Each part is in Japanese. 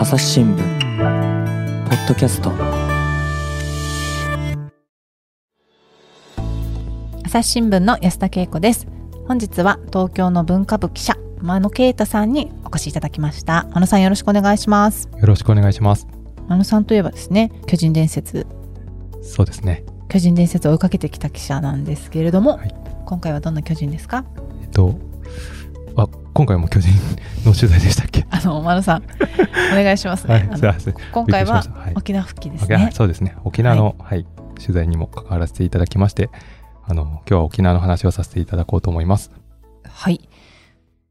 朝日新聞ポッドキャスト。朝日新聞の安田恵子です。本日は東京の文化部記者真野啓太さんにお越しいただきました。真野さんよろしくお願いします。よろしくお願いします。真野さんといえばですね巨人伝説。そうですね。巨人伝説を追いかけてきた記者なんですけれども、はい。今回はどんな巨人ですか？えっと、あ、今回も巨人 の取材でしたっけ？あの真野さんお願いしますね、はい、すいません。今回は沖縄復帰です沖縄ねそうですね。沖縄の、はい、取材にも関わらせていただきまして、あの、今日は沖縄の話をさせていただこうと思います。はい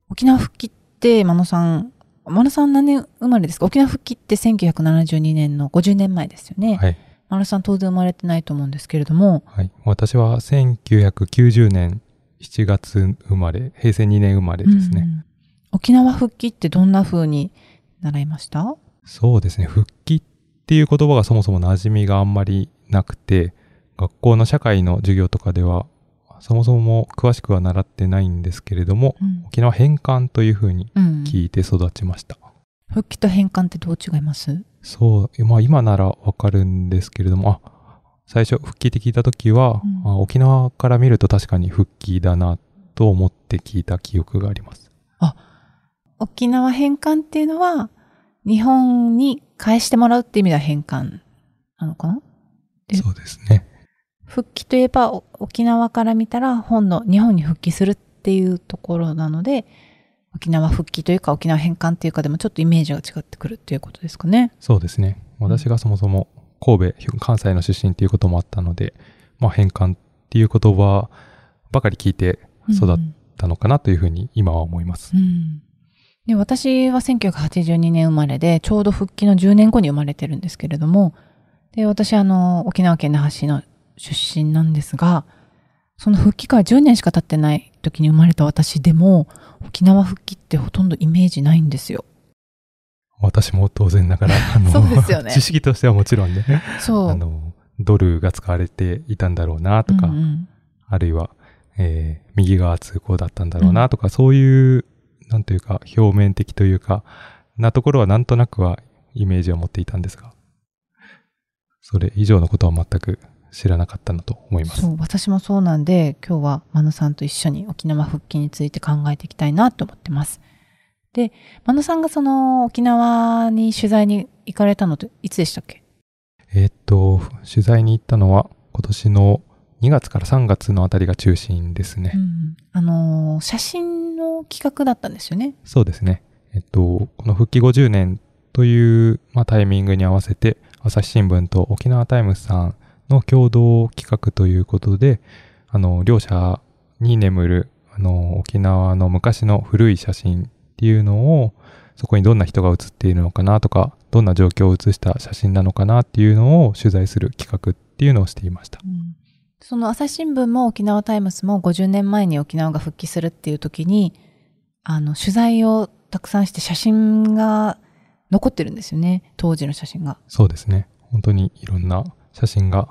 沖縄復帰って真野さん真野さん何年生まれですか？沖縄復帰って1972年の50年前ですよね、はい。真野さん当然生まれてないと思うんですけれどもはい。私は1990年7月生まれ、平成2年生まれですね。うん沖縄復帰ってどんな風に習いました？そうですね。復帰っていう言葉がそもそも馴染みがあんまりなくて、学校の社会の授業とかでは、そもそも詳しくは習ってないんですけれども、うん沖縄返還というふうにうん聞いて育ちました。復帰と返還ってどう違います？そう、まあ今ならわかるんですけれども、あ、最初復帰って聞いた時は、うんあ沖縄から見ると確かに復帰だなと思って聞いた記憶があります。沖縄返還っていうのは日本に返してもらうっていう意味では返還なのかな？え？そうですね。復帰といえばお沖縄から見たら本の日本に復帰するっていうところなので沖縄復帰というか沖縄返還っていうかでもちょっとイメージが違ってくるっていうことですかね。そうですね。私がそもそも神戸、関西の出身っていうこともあったので、まあ返還っていう言葉ばかり聞いて育ったのかなというふうに今は思います。うんで私は1982年生まれで、ちょうど復帰の10年後に生まれてるんですけれども、で、私あの、沖縄県那覇市の出身なんですが、その復帰から10年しか経ってない時に生まれた私でも、沖縄復帰ってほとんどイメージないんですよ。私も当然ながら、あの、ね知識としてはもちろんね、そう。あの、ドルが使われていたんだろうなとか、うんうんあるいは、えー右側通行だったんだろうなとか、そういう、なんというか、表面的というか、なところはなんとなくはイメージを持っていたんですが、それ以上のことは全く知らなかったなと思います。そう、私もそうなんで、今日は真野さんと一緒に沖縄復帰について考えていきたいなと思ってます。で、真野さんがその沖縄に取材に行かれたのっていつでしたっけ？えーっと、取材に行ったのは今年の2月から3月のあたりが中心ですね。うんあのー写真の企画だったんですよね？そうですね。えっと、この復帰50年という、まあ、タイミングに合わせて、朝日新聞と沖縄タイムズさんの共同企画ということで、あの、両社に眠る、あの、沖縄の昔の古い写真っていうのを、そこにどんな人が写っているのかなとか、どんな状況を写した写真なのかなっていうのを取材する企画っていうのをしていました。その朝日新聞も沖縄タイムズも50年前に沖縄が復帰するっていう時に、あの、取材をたくさんして写真が残ってるんですよね。当時の写真が。そうですね。本当にいろんな写真が、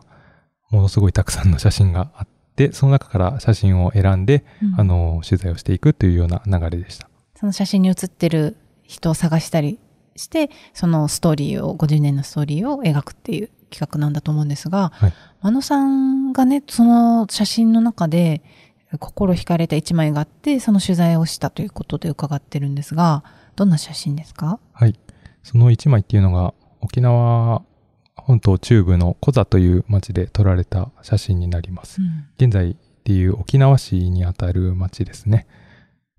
ものすごいたくさんの写真があって、その中から写真を選んで、あの、取材をしていくというような流れでした。その写真に写ってる人を探したりして、そのストーリーを、50年のストーリーを描くっていう企画なんだと思うんですが、はい真野さんがね、その写真の中で心惹かれた一枚があって、その取材をしたということで伺ってるんですが、どんな写真ですか？はい。その一枚っていうのが、沖縄本島中部のコザという町で撮られた写真になります。現在っていう沖縄市にあたる町ですね。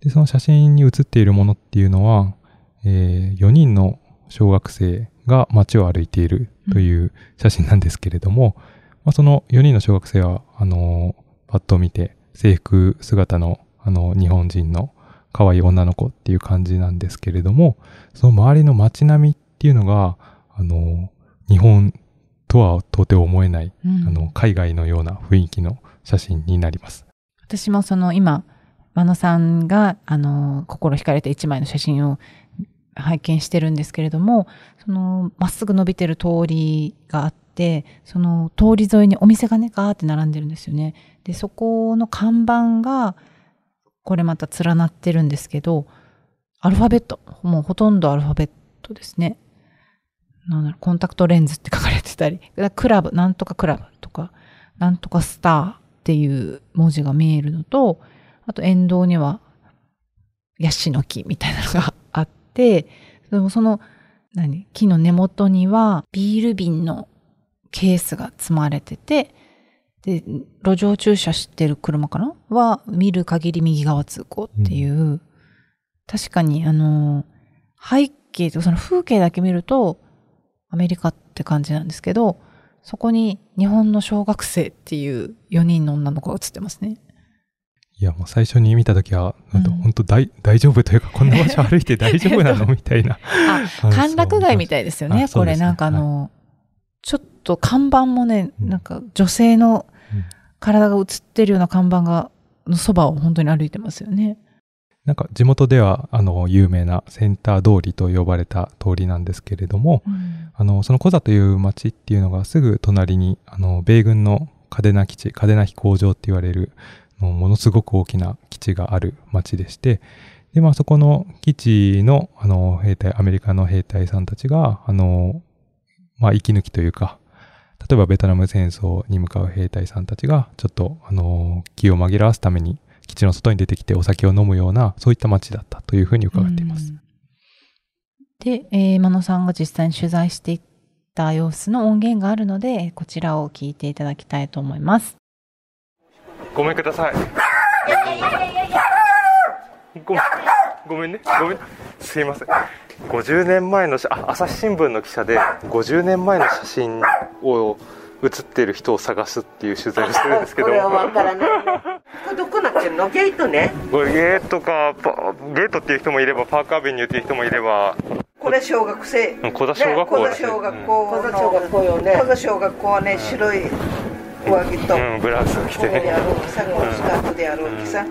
で、その写真に写っているものっていうのは、え4人の小学生が街を歩いているという写真なんですけれども、まあ、その4人の小学生は、あのパッと見て制服姿の、あの日本人の可愛い女の子っていう感じなんですけれども、その周りの街並みっていうのが、あの日本とは到底思えない、うんあの海外のような雰囲気の写真になります。私もその今、真野さんが、あの、心惹かれた一枚の写真を拝見してるんですけれども、その、まっすぐ伸びてる通りがあって、その通り沿いにお店がね、ガーって並んでるんですよね。で、そこの看板が、これまた連なってるんですけど、アルファベット、もうほとんどアルファベットですね。なんだろう、コンタクトレンズって書かれてたり、クラブ、なんとかクラブとか、なんとかスターっていう文字が見えるのと、あと沿道にはヤシの木みたいなのがあって、でもその、何？木の根元にはビール瓶のケースが積まれてて、で、路上駐車してる車かな？は見る限り右側通行っていう、うん、確かにあの、背景とその風景だけ見るとアメリカって感じなんですけど、そこに日本の小学生っていう4人の女の子が映ってますね。いや、もう最初に見たときは、うん、本当大大丈夫というか、こんな場所歩いて大丈夫なの？みたいな。あ、歓楽街みたいですよね、これ。なんかあの、はい、ちょっと看板もね、なんか女性の体が映ってるような看板が、のそばを本当に歩いてますよね。なんか地元ではあの有名なセンター通りと呼ばれた通りなんですけれども、うん、あのそのコザという町っていうのがすぐ隣にあの米軍の嘉手納基地嘉手納飛行場って言われるものすごく大きな基地がある町でして、で、まあそこの基地の、あの、兵隊、アメリカの兵隊さんたちが、あの、まあ息抜きというか、例えばベトナム戦争に向かう兵隊さんたちが、ちょっと、あの、気を紛らわすために、基地の外に出てきてお酒を飲むような、そういった町だったというふうに伺っています。で、えー、真野さんが実際に取材していった様子の音源があるので、こちらを聞いていただきたいと思います。ごめんください。ごごめんね。ごめん。すいません。50年前のあ朝日新聞の記者で50年前の写真を写ってる人を探すっていう取材をしてるんですけどこれは分からないこれどこなってるの？ゲートね。これゲートかゲートっていう人もいればパークアベニューっていう人もいれば。これ小学生。小田小学校、ね、小田小学校の小田小学校よね。小田小学校はね白い上着と、うん、ブラウス着て。ね歩きさスカートで歩きさ、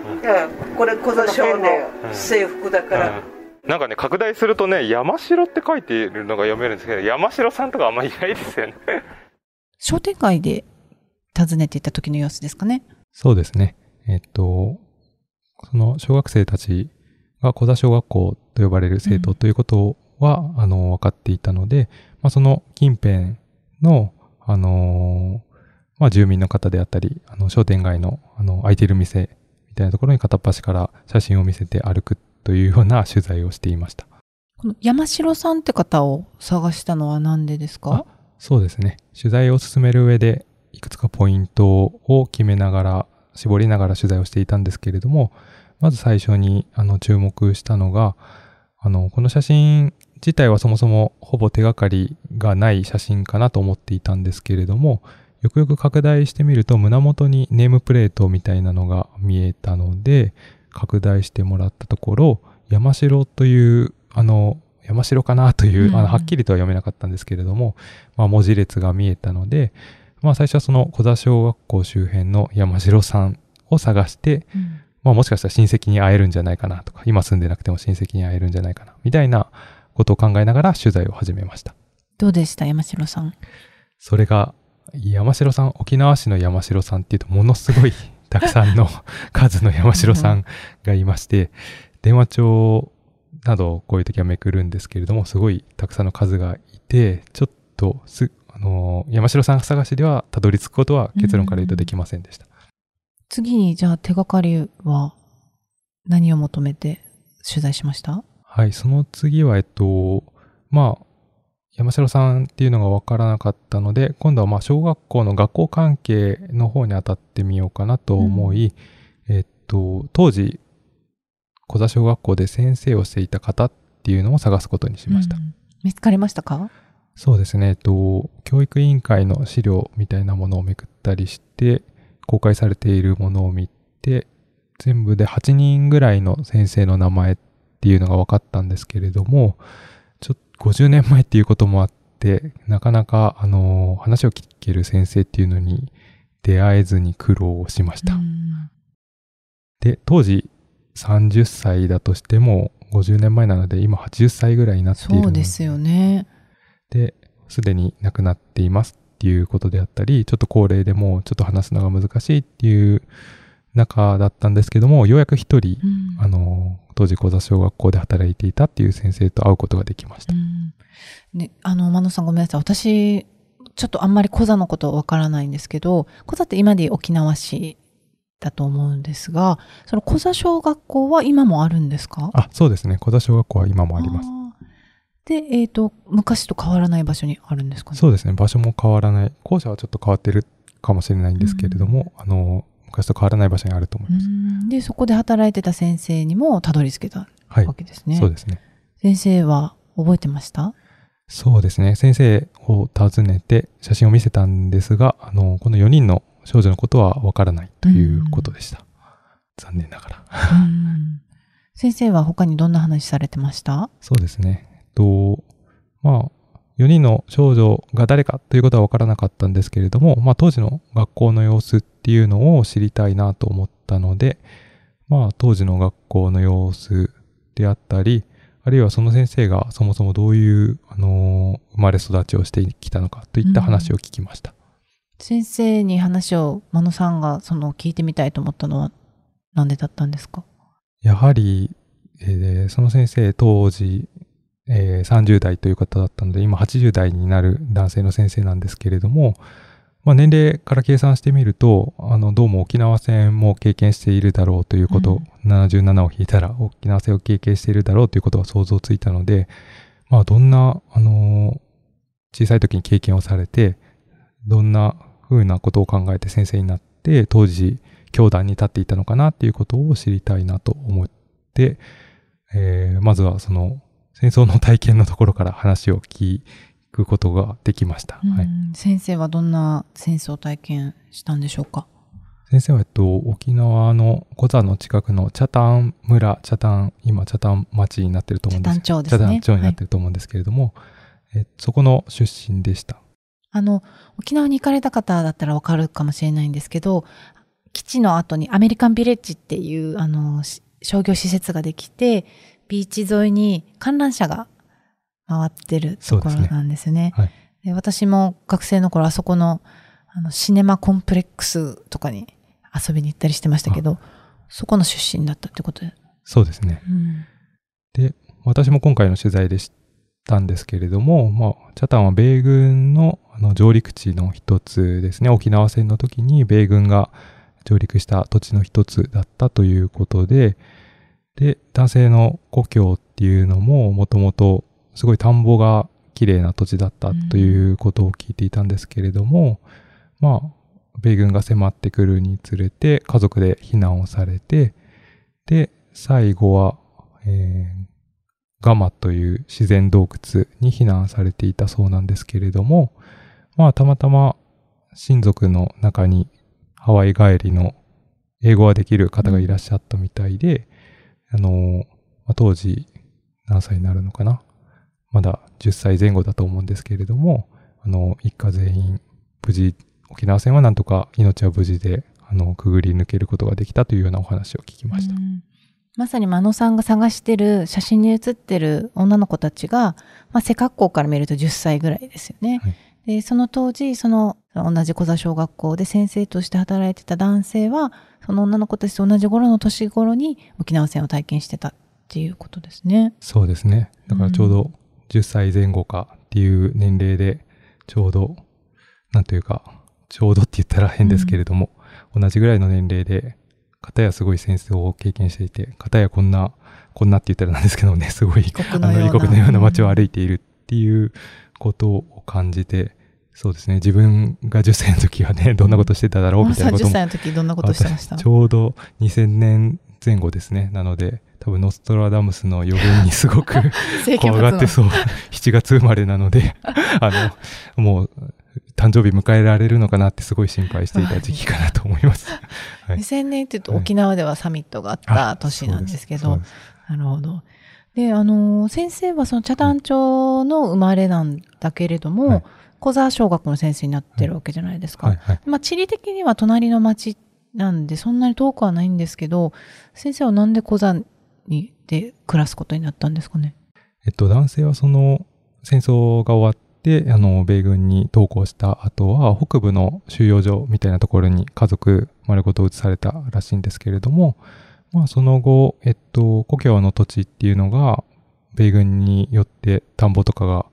これ小座省の制服だから、なんかね拡大するとね山城って書いているのが読めるんですけど山城さんとかあんまりいないですよね。商店街で訪ねていた時の様子ですかね。そうですね。えっとその小学生たちが小座小学校と呼ばれる生徒ということは、うん、あの分かっていたので、まあ、その近辺のあのまあ、住民の方であったり、あの商店街のあの空いている店みたいなところに片っ端から写真を見せて歩くというような取材をしていました。この山城さんって方を探したのは何でですか？そうですね。取材を進める上で、いくつかポイントを決めながら、絞りながら取材をしていたんですけれども、まず最初にあの注目したのが、あの、この写真自体はそもそもほぼ手がかりがない写真かなと思っていたんですけれども、よくよく拡大してみると胸元にネームプレートみたいなのが見えたので、拡大してもらったところ、山城という、あの、山城かなという、あのはっきりとは読めなかったんですけれども、まあ、文字列が見えたので、まあ、最初はその小座小学校周辺の山城さんを探して、うん、まあ、もしかしたら親戚に会えるんじゃないかなとか、今住んでなくても親戚に会えるんじゃないかな、みたいなことを考えながら取材を始めました。どうでした山城さん？それが山城さん、沖縄市の山城さんっていうと、ものすごい たくさんの数の山城さんがいまして、電話帳などこういう時はめくるんですけれども、すごいたくさんの数がいて、ちょっとす、あのー、山城さん探しではたどり着くことは結論から言うとできませんでした。次に、じゃあ手がかりは何を求めて取材しました？はい、その次は、えっと、まあ、山城さんっていうのが分からなかったので、今度はまあ小学校の学校関係の方に当たってみようかなと思い、うん、えっと、当時、小座小学校で先生をしていた方っていうのを探すことにしました。うん、見つかりましたか？そうですね、えっと、教育委員会の資料みたいなものをめくったりして、公開されているものを見て、全部で8人ぐらいの先生の名前っていうのが分かったんですけれども、50年前っていうこともあって、なかなか、あの、話を聞ける先生っていうのに出会えずに苦労をしました。で、当時30歳だとしても、50年前なので今80歳ぐらいになっているそうですよね。で、すでに亡くなっていますっていうことであったり、ちょっと高齢でもちょっと話すのが難しいっていう中だったんですけども、ようやく一人、うん、あの、当時小座小学校で働いていたっていう先生と会うことができました。うん、ね、あの、真野さんごめんなさい。私、ちょっとあんまりコザのことわからないんですけど、コザって今で沖縄市だと思うんですが、そのコザ小学校は今もあるんですか？あ、そうですね。小田小学校は今もあります。で、えっ、と、昔と変わらない場所にあるんですかね？そうですね。場所も変わらない。校舎はちょっと変わってるかもしれないんですけれども、あの、昔と変わらない場所にあると思います。で、そこで働いてた先生にもたどり着けたはいわ。けですね。そうですね。先生は覚えてました？そうですね。先生を訪ねて写真を見せたんですが、あの、この4人の少女のことはわからないということでした。残念ながら。うん先生は他にどんな話されてました？そうですね。えっと、まあ、4人の少女が誰かということは分からなかったんですけれども、まあ、当時の学校の様子っていうのを知りたいなと思ったので、まあ、当時の学校の様子であったり、あるいはその先生がそもそもどういう、あの生まれ育ちをしてきたのかといった話を聞きました。先生に話を真野さんがその聞いてみたいと思ったのはなんでだったんですか？やはり、えーその先生当時、えー30代という方だったので、今80代になる男性の先生なんですけれども、まあ、年齢から計算してみると、あの、どうも沖縄戦も経験しているだろうということ、77を引いたら沖縄戦を経験しているだろうということが想像ついたので、まあ、どんな、あのー小さい時に経験をされて、どんな風なことを考えて先生になって、当時、教団に立っていたのかなっていうことを知りたいなと思って、えーまずはその戦争の体験のところから話を聞くことができました。はい、うん先生はどんな戦争体験したんでしょうか？先生は、えっと、沖縄の小座の近くの北谷村、北谷、今北谷町になってると思うんです。北谷町ですね。北谷町になってると思うんですけれども、えそこの出身でした。あの、沖縄に行かれた方だったらわかるかもしれないんですけど、基地の後にアメリカンビレッジっていう、あの、し商業施設ができて、ビーチ沿いに観覧車が回ってるところなんですよね。はい。で私も学生の頃あそこのあのシネマコンプレックスとかに遊びに行ったりしてましたけど、そこの出身だったってことで。そうですね。うんで、私も今回の取材で知ったんですけれども、まあ、チャタンは米軍のあの上陸地の一つですね。沖縄戦の時に米軍が上陸した土地の一つだったということで、で、男性の故郷っていうのももともとすごい田んぼが綺麗な土地だったということを聞いていたんですけれども、まあ、米軍が迫ってくるにつれて家族で避難をされて、で、最後は、えーガマという自然洞窟に避難されていたそうなんですけれども、まあたまたま親族の中にハワイ帰りの英語ができる方がいらっしゃったみたいで、あのーまあ当時何歳になるのかな？まだ10歳前後だと思うんですけれども、あの、一家全員無事、沖縄戦はなんとか命は無事で、あの、くぐり抜けることができたというようなお話を聞きました。うんまさに真野さんが探してる写真に写ってる女の子たちが、まあ、背格好から見ると10歳ぐらいですよね。はいでその当時その同じ小座小学校で先生として働いてた男性はその女の子たちと同じ頃の年頃に沖縄戦を体験してたっていうことですね。そうですね。だからちょうど10歳前後かっていう年齢で、ちょうど、なんというか、ちょうどって言ったら変ですけれども、同じぐらいの年齢で、片やすごい戦争を経験していて、片やこんな、こんなって言ったらなんですけどね、すごい、あの、異国のような街を歩いているっていうことを感じて、そうですね、自分が10歳の時はね、どんなことしてただろうみたいなこと10も歳の時どんなことしてました？ちょうど2000年前後ですね。なので、多分ノストラダムスの予言にすごく 怖がってそう。7月生まれなので、あの、もう、誕生日迎えられるのかなってすごい心配していた時期かなと思います。はい。2000年って言うとはい。沖縄ではサミットがあった年なんですけど、そうです。なるほど。で、あのー先生はその茶壇町の生まれなんだけれども、はい小沢小学校の先生になってるわけじゃないですか。はいはい。まあ、地理的には隣の町なんで、そんなに遠くはないんですけど、先生はなんで小座にで暮らすことになったんですかね？えっと、男性はその戦争が終わって、あの、米軍に投降した後は、北部の収容所みたいなところに家族丸ごと移されたらしいんですけれども、まあ、その後、えっと、故郷の土地っていうのが、米軍によって田んぼとかが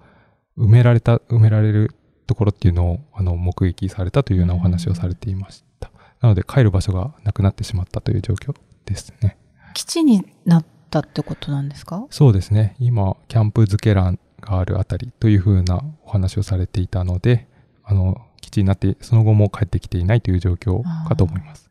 埋められた、埋められるところっていうのを、あの、目撃されたというようなお話をされていました。なので、帰る場所がなくなってしまったという状況ですね。基地になったってことなんですか？そうですね。今、キャンプ付け欄があるあたりというふうなお話をされていたので、あの、基地になって、その後も帰ってきていないという状況かと思います。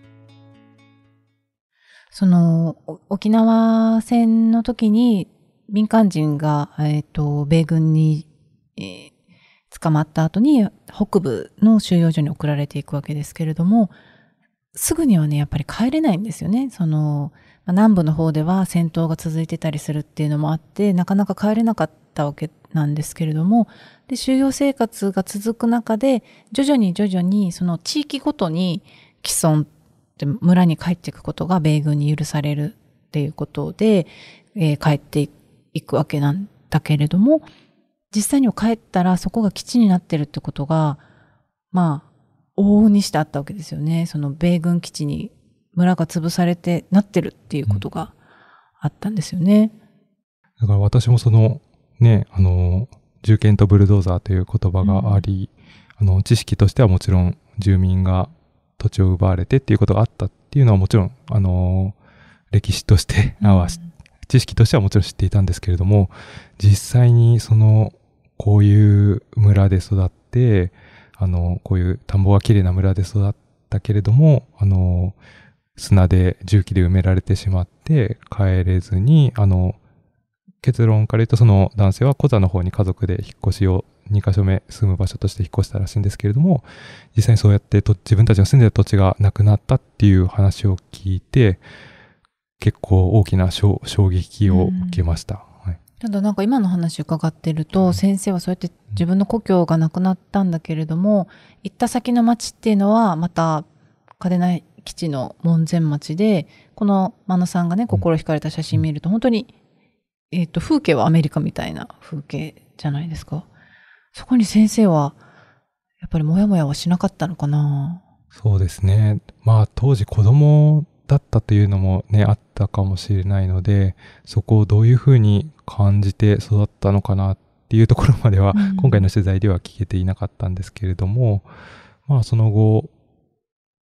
その、沖縄戦の時に民間人が、えっ、と、米軍に、えー捕まった後に北部の収容所に送られていくわけですけれども、すぐにはね、やっぱり帰れないんですよね。その、まあ南部の方では戦闘が続いてたりするっていうのもあって、なかなか帰れなかったわけなんですけれども、で、収容生活が続く中で、徐々に徐々にその地域ごとに既存村に帰っていくことが米軍に許されるっていうことで、えー帰っていくわけなんだけれども、実際には帰ったらそこが基地になってるってことが、まあ、往々にしてあったわけですよね。その米軍基地に村が潰されてなってるっていうことがあったんですよね。だから私もその、ね、あの、銃剣とブルドーザーという言葉があり、あの、知識としてはもちろん住民が土地を奪われてっていうことがあったっていうのはもちろん、あの、歴史として、あは知識としてはもちろん知っていたんですけれども、実際にその、こういう村で育って、あの、こういう田んぼが綺麗な村で育ったけれども、あの、砂で重機で埋められてしまって帰れずに、あの、結論から言うとその男性はコザの方に家族で引っ越しを2カ所目住む場所として引っ越したらしいんですけれども、実際にそうやってと自分たちの住んでる土地がなくなったっていう話を聞いて、結構大きな衝衝撃を受けました。はいただなんか今の話伺ってると、先生はそうやって自分の故郷がなくなったんだけれども、行った先の町っていうのはまた嘉手納基地の門前町で、この真野さんがね、心惹かれた写真見ると、本当に、えっ、と、風景はアメリカみたいな風景じゃないですか。そこに先生は、やっぱりモヤモヤはしなかったのかな？そうですね。まあ当時子供だったというのもね、あったかもしれないので、そこをどういうふうに感じて育ったのかなっていうところまでは、うん今回の取材では聞けていなかったんですけれども、まあその後、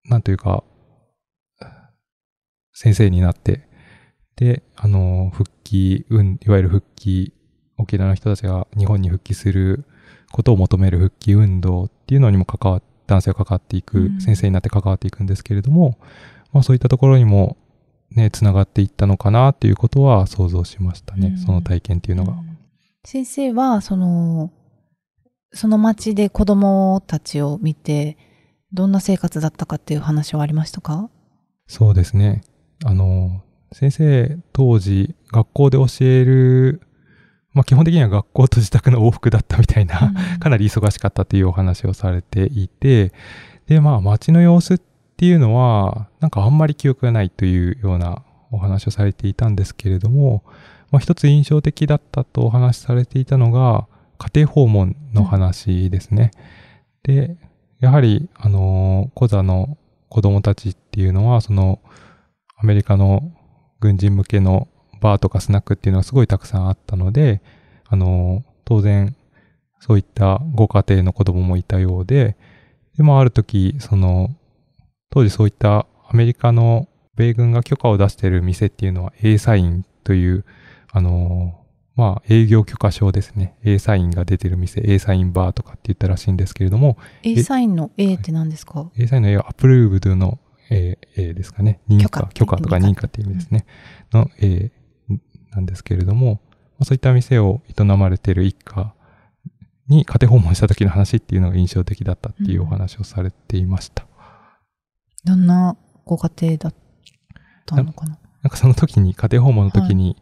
なんというか、先生になって、で、あの、復帰、うん、いわゆる復帰、沖縄の人たちが日本に復帰することを求める復帰運動っていうのにも関わっ男性が関わっていく、うん先生になって関わっていくんですけれども、まあそういったところにもね、つながっていったのかなっていうことは想像しましたね。うんその体験っていうのが。先生は、その、その町で子供たちを見て、どんな生活だったかっていう話はありましたか？そうですね。あの、先生、当時、学校で教える、まあ基本的には学校と自宅の往復だったみたいな、かなり忙しかったというお話をされていて、で、まあ街の様子っていうのは、なんかあんまり記憶がないというようなお話をされていたんですけれども、まあ一つ印象的だったとお話しされていたのが、家庭訪問の話ですね。で、やはり、あの、コザの子供たちっていうのは、その、アメリカの軍人向けのバーとかスナックっていうのがすごいたくさんあったので、あの、当然、そういったご家庭の子供もいたようで、で、まあ、ある時、その、当時そういったアメリカの米軍が許可を出している店っていうのは A サインという、あの、まあ、営業許可証ですね。A サインが出てる店、A サインバーとかって言ったらしいんですけれども、A サインの A って何ですか？A サインの A はアプローブドの A, A ですかね。認可、許許可可とか認可っていう意味ですね。の A なんですけれども、まあそういった店を営まれている一家に家庭訪問した時の話っていうのが印象的だったっていうお話をされていました。どんなご家庭だたのかな？なんかその時に、家庭訪問の時に、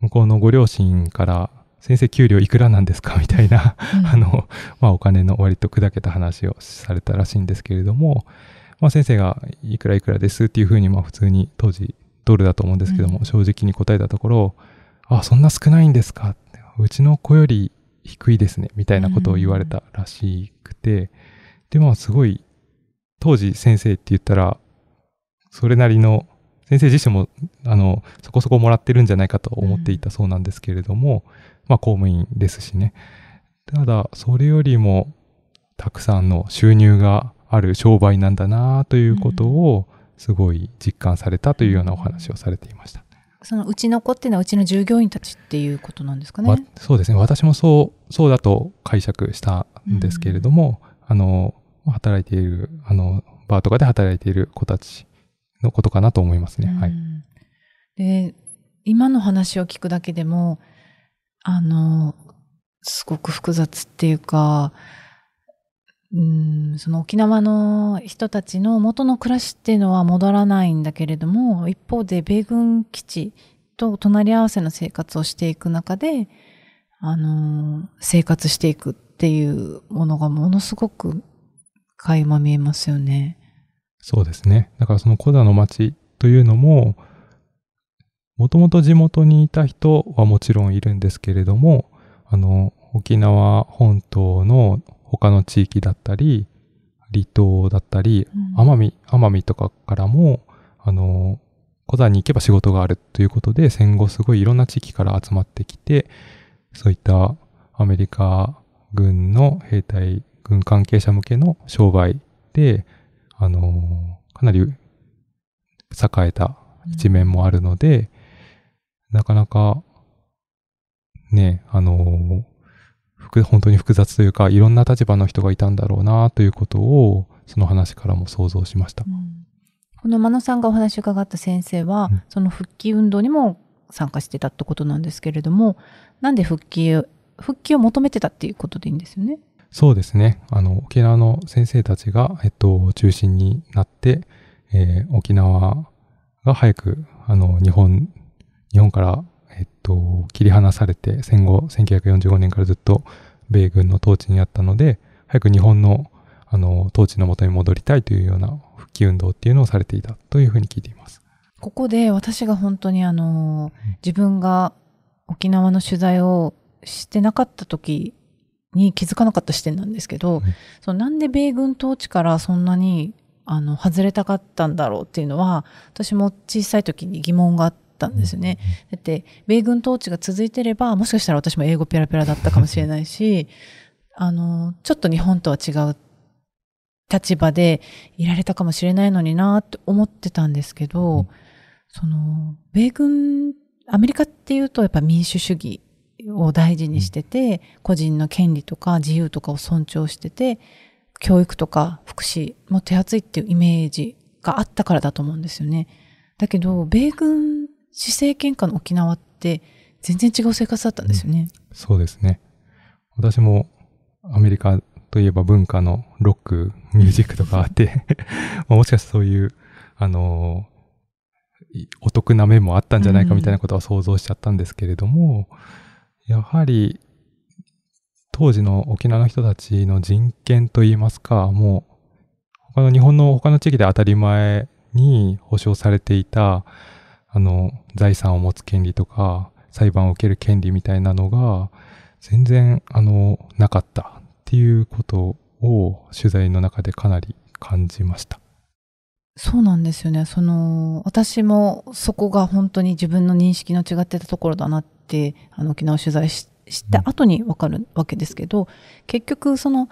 向こうのご両親から、先生給料いくらなんですか？みたいな、うん。あの、まあお金の割と砕けた話をされたらしいんですけれども、まあ先生がいくらいくらですっていうふうに、まあ普通に当時ドルだと思うんですけども、うん。正直に答えたところ、あ、そんな少ないんですか？うちの子より低いですね、みたいなことを言われたらしくて、で、まあすごい、当時先生って言ったら、それなりの、先生自身も、あの、そこそこもらってるんじゃないかと思っていたそうなんですけれども、まあ公務員ですしね。ただ、それよりも、たくさんの収入がある商売なんだなということを、すごい実感されたというようなお話をされていました。そのうちの子っていうのはうちの従業員たちっていうことなんですかね？わそうですね。私もそう、そうだと解釈したんですけれども、あの、働いている、あの、バーとかで働いている子たちのことかなと思いますね。はい。うんで、今の話を聞くだけでも、あの、すごく複雑っていうか、うん、その沖縄の人たちの元の暮らしっていうのは戻らないんだけれども、一方で米軍基地と隣り合わせの生活をしていく中で、あの、生活していくっていうものがものすごく垣間見えますよね。そうですね。だからそのコザの町というのも、もともと地元にいた人はもちろんいるんですけれども、あの、沖縄本島の他の地域だったり、離島だったり、うん。奄美、奄美とかからも、あの、コザに行けば仕事があるということで、戦後すごいいろんな地域から集まってきて、そういったアメリカ軍の兵隊、軍関係者向けの商売で、あの、かなり栄えた一面もあるので、なかなか、ね、あの、複本当に複雑というか、いろんな立場の人がいたんだろうなということを、その話からも想像しました。この真野さんがお話を伺った先生は、うんその復帰運動にも参加してたってことなんですけれども、なんで復帰を、復帰を求めてたっていうことでいいんですよね？そうですね。あの、沖縄の先生たちが、えっと、中心になって、えー沖縄が早く、あの、日本、日本から、えっと、切り離されて、戦後、1945年からずっと米軍の統治にあったので、早く日本の、あの、統治の元に戻りたいというような復帰運動っていうのをされていたというふうに聞いています。ここで私が本当にあの、自分が沖縄の取材をしてなかった時に気づかなかった視点なんですけど、うんそのなんで米軍統治からそんなにあの外れたかったんだろうっていうのは、私も小さい時に疑問があったんですよね。だって、米軍統治が続いてれば、もしかしたら私も英語ペラペラだったかもしれないし、あの、ちょっと日本とは違う立場でいられたかもしれないのになって思ってたんですけど、うんその、米軍、アメリカっていうとやっぱ民主主義を大事にしてて、個人の権利とか自由とかを尊重してて、教育とか福祉も手厚いっていうイメージがあったからだと思うんですよね。だけど、米軍施政権下の沖縄って全然違う生活だったんですよね。そうですね。私もアメリカといえば文化のロック、ミュージックとかあって、まあもしかしてそういう、あのお得な面もあったんじゃないかみたいなことは想像しちゃったんですけれども、やはり当時の沖縄の人たちの人権といいますか、もう他の日本の他の地域で当たり前に保障されていた、あの、財産を持つ権利とか、裁判を受ける権利みたいなのが、全然、あの、なかったっていうことを取材の中でかなり感じました。そうなんですよね。その、私もそこが本当に自分の認識の違ってたところだなって、あの、沖縄を取材しした後にわかるわけですけど、結局その、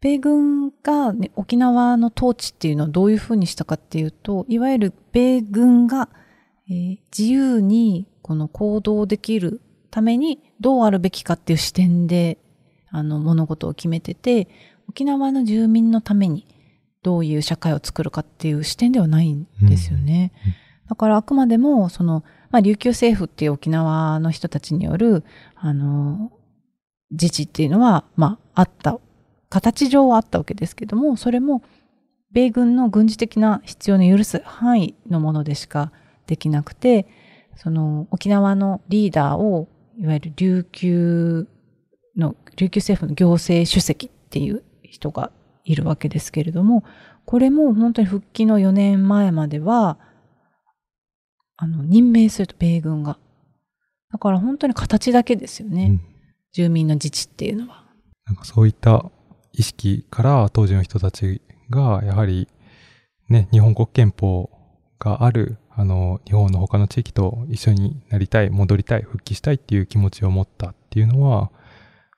米軍が、ね、沖縄の統治っていうのをどういうふうにしたかっていうと、いわゆる米軍が、えー自由にこの行動できるためにどうあるべきかっていう視点で、あの、物事を決めてて、沖縄の住民のためにどういう社会を作るかっていう視点ではないんですよね。うんうんだからあくまでも、その、まあ、琉球政府っていう沖縄の人たちによる、あの、自治っていうのは、まあ、あった、形上はあったわけですけども、それも、米軍の軍事的な必要の許す範囲のものでしかできなくて、その沖縄のリーダーを、いわゆる琉球の、琉球政府の行政主席っていう人がいるわけですけれども、これも本当に復帰の4年前までは、あの、任命すると、米軍が。だから本当に形だけですよね。うん住民の自治っていうのは。なんかそういった意識から当時の人たちがやはりね、日本国憲法があるあの日本の他の地域と一緒になりたい、戻りたい、復帰したいっていう気持ちを持ったっていうのは、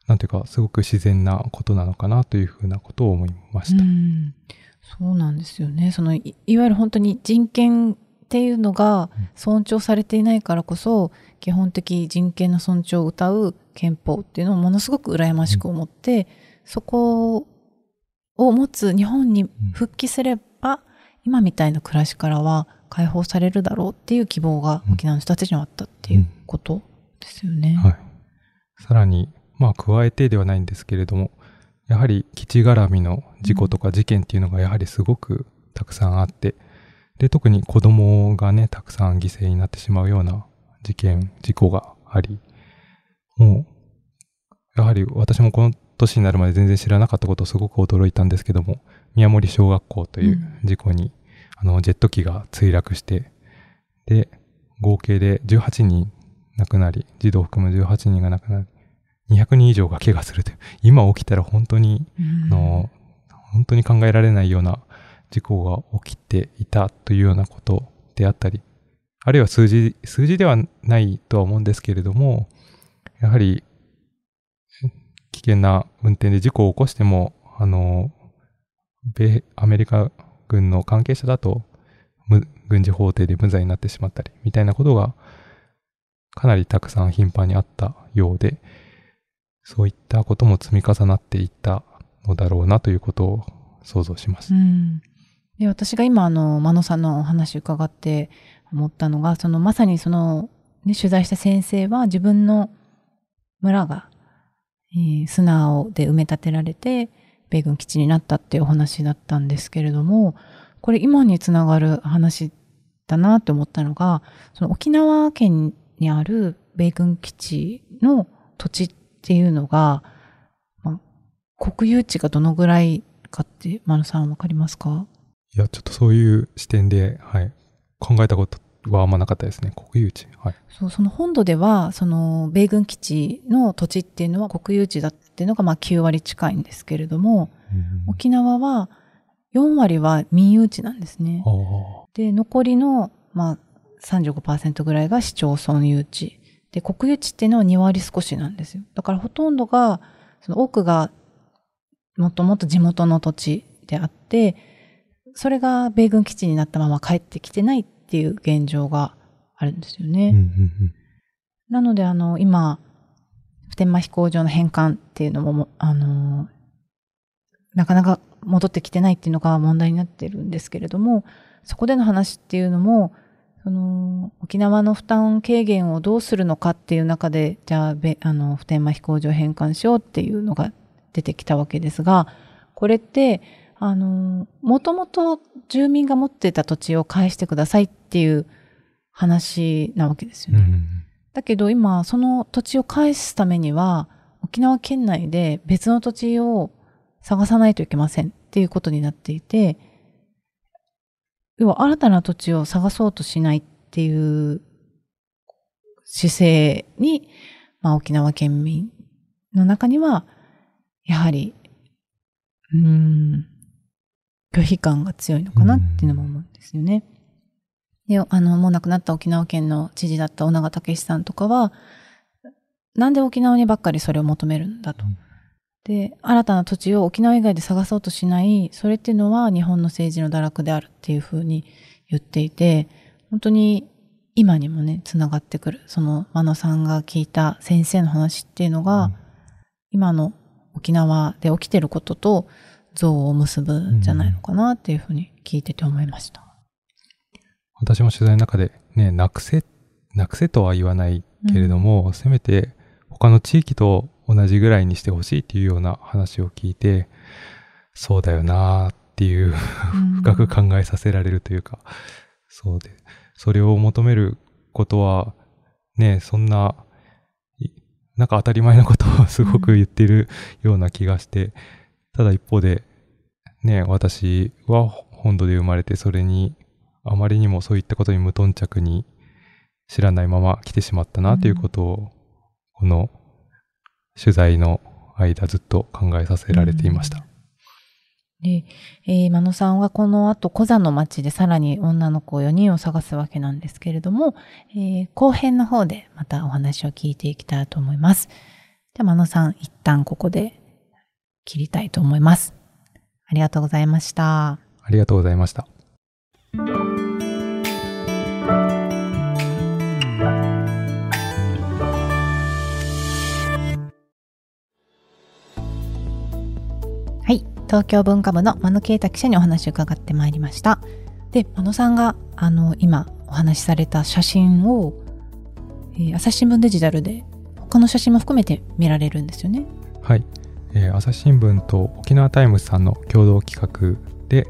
なんていうかすごく自然なことなのかなというふうなことを思いました。うんそうなんですよね。そのいいわゆる本当に人権っていうのが尊重されていないからこそ、基本的人権の尊重を謳う憲法っていうのをものすごく羨ましく思って、そこを持つ日本に復帰すれば、今みたいな暮らしからは解放されるだろうっていう希望が沖縄の人たちにはあったっていうことですよね。はい。さらに、まあ、加えてではないんですけれども、やはり基地絡みの事故とか事件っていうのがやはりすごくたくさんあって、で、特に子供がね、たくさん犠牲になってしまうような事件、事故があり、もう、やはり私もこの年になるまで全然知らなかったことをすごく驚いたんですけども、宮森小学校という事故に、あの、ジェット機が墜落して、で、合計で18人亡くなり、児童含む18人が亡くなり、200人以上が怪我するという、今起きたら本当に、うん。あの、本当に考えられないような事故が起きていたというようなことであったり、あるいは数字、数字ではないとは思うんですけれども、やはり、危険な運転で事故を起こしても、あの、米、アメリカ軍の関係者だと、軍事法廷で無罪になってしまったり、みたいなことが、かなりたくさん頻繁にあったようで、そういったことも積み重なっていったのだろうなということを想像します。うん、で私が今あの真野さんのお話伺って思ったのがそのまさにその、ね、取材した先生は自分の村が、えー砂をで埋め立てられて米軍基地になったっていうお話だったんですけれどもこれ今につながる話だなって思ったのがその沖縄県にある米軍基地の土地っていうのが、まあ、国有地がどのぐらいかって、マ野さんわかりますか？いや、ちょっとそういう視点で、はい、考えたことはあんまなかったですね。国有地。はい。そう、その本土では、その、米軍基地の土地っていうのは国有地だっていうのが、まあ9割近いんですけれども、沖縄は4割は民有地なんですね。あで、残りの、まあ35%ぐらいが市町村有地。で、国有地っていうのは2割少しなんですよ。だからほとんどが、その多くが、もっともっと地元の土地であって、それが米軍基地になったまま帰ってきてないっていう現状があるんですよね。あ。うんうんうん。なので、あの、今、普天間飛行場の返還っていうのも、あの、なかなか戻ってきてないっていうのが問題になってるんですけれども、そこでの話っていうのも、その、沖縄の負担軽減をどうするのかっていう中で、じゃあ、あの、普天間飛行場返還しようっていうのが出てきたわけですが、これって、あの、もともと住民が持ってた土地を返してくださいっていう話なわけですよね。うんだけど今、その土地を返すためには、沖縄県内で別の土地を探さないといけませんっていうことになっていて、要は新たな土地を探そうとしないっていう姿勢に、まあ沖縄県民の中には、やはり、うん、拒否感が強いのかなっていうのも思うんですよね。で、あの、もう亡くなった沖縄県の知事だった小長武さんとかは、なんで沖縄にばっかりそれを求めるんだと。で、新たな土地を沖縄以外で探そうとしない、それっていうのは日本の政治の堕落であるっていうふうに言っていて、本当に今にもね、つながってくる。その、真野さんが聞いた先生の話っていうのが、今の沖縄で起きてることと像を結ぶんじゃないのかなっていうふうに聞いてて思いました。私も取材の中でね、なくせ、なくせとは言わないけれども、せめて他の地域と同じぐらいにしてほしいっていうような話を聞いて、そうだよなーっていう、深く考えさせられるというか、そうで、それを求めることは、ね、そんな、いなんか当たり前のことをすごく言ってるような気がして、ただ一方で、ね、私は本土で生まれて、それに、あまりにもそういったことに無頓着に知らないまま来てしまったなということを、この取材の間ずっと考えさせられていました。で、えー、真野さんはこの後、小座の町でさらに女の子4人を探すわけなんですけれども、えー、後編の方でまたお話を聞いていきたいと思います。では、真野さん、一旦ここで切りたいと思います。ありがとうございました。ありがとうございました。東京文化部の真野啓太記者にお話を伺ってまいりました。で、真野さんが、あの、今お話しされた写真を、えー朝日新聞デジタルで他の写真も含めて見られるんですよね。はい、えー朝日新聞と沖縄タイムズさんの共同企画で、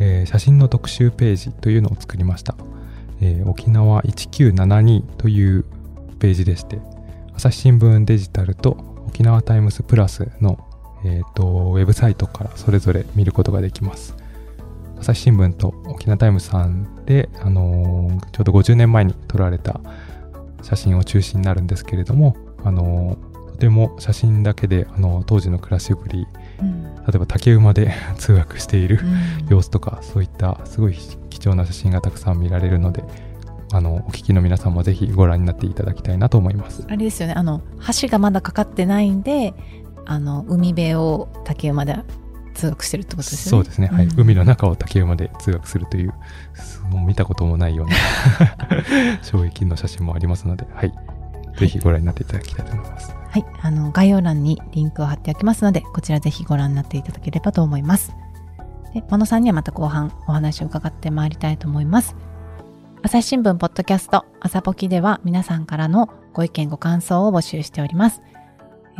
えー写真の特集ページというのを作りました、えー沖縄1972というページでして朝日新聞デジタルと沖縄タイムズプラスの、えーとウェブサイトからそれぞれ見ることができます朝日新聞と沖縄タイムズさんで、あのーちょうど50年前に撮られた写真を中心になるんですけれども、あのーとても写真だけで、あのー当時の暮らしぶりうん。例えば竹馬で 通学しているうん様子とかそういったすごい貴重な写真がたくさん見られるのであのお聞きの皆さんもぜひご覧になっていただきたいなと思いますあれですよね。あの、橋がまだかかってないんで、あの、海辺を竹馬で通学してるってことですよね。そうですね、はいうん海の中を竹馬で通学するというすもう見たこともないような 衝撃の写真もありますので、はい、ぜひご覧になっていただきたいと思います、はい。あの、概要欄にリンクを貼っておきますので、こちらぜひご覧になっていただければと思います。で、真野さんにはまた後半お話を伺ってまいりたいと思います。朝日新聞ポッドキャスト朝ポキでは皆さんからのご意見ご感想を募集しております。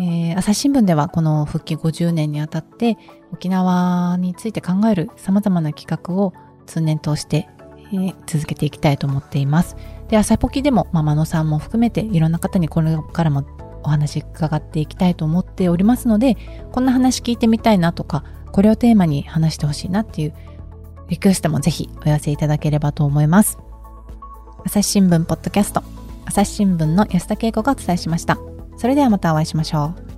えー朝日新聞ではこの復帰50年にあたって沖縄について考える様々な企画を通年通して、えー続けていきたいと思っています。で、朝ポキでも、まあ、真野さんも含めていろんな方にこれからもお話伺っていきたいと思っておりますので、こんな話聞いてみたいなとか、これをテーマに話してほしいなっていうリクエストもぜひお寄せいただければと思います。朝日新聞ポッドキャスト、朝日新聞の安田恵子がお伝えしました。それではまたお会いしましょう。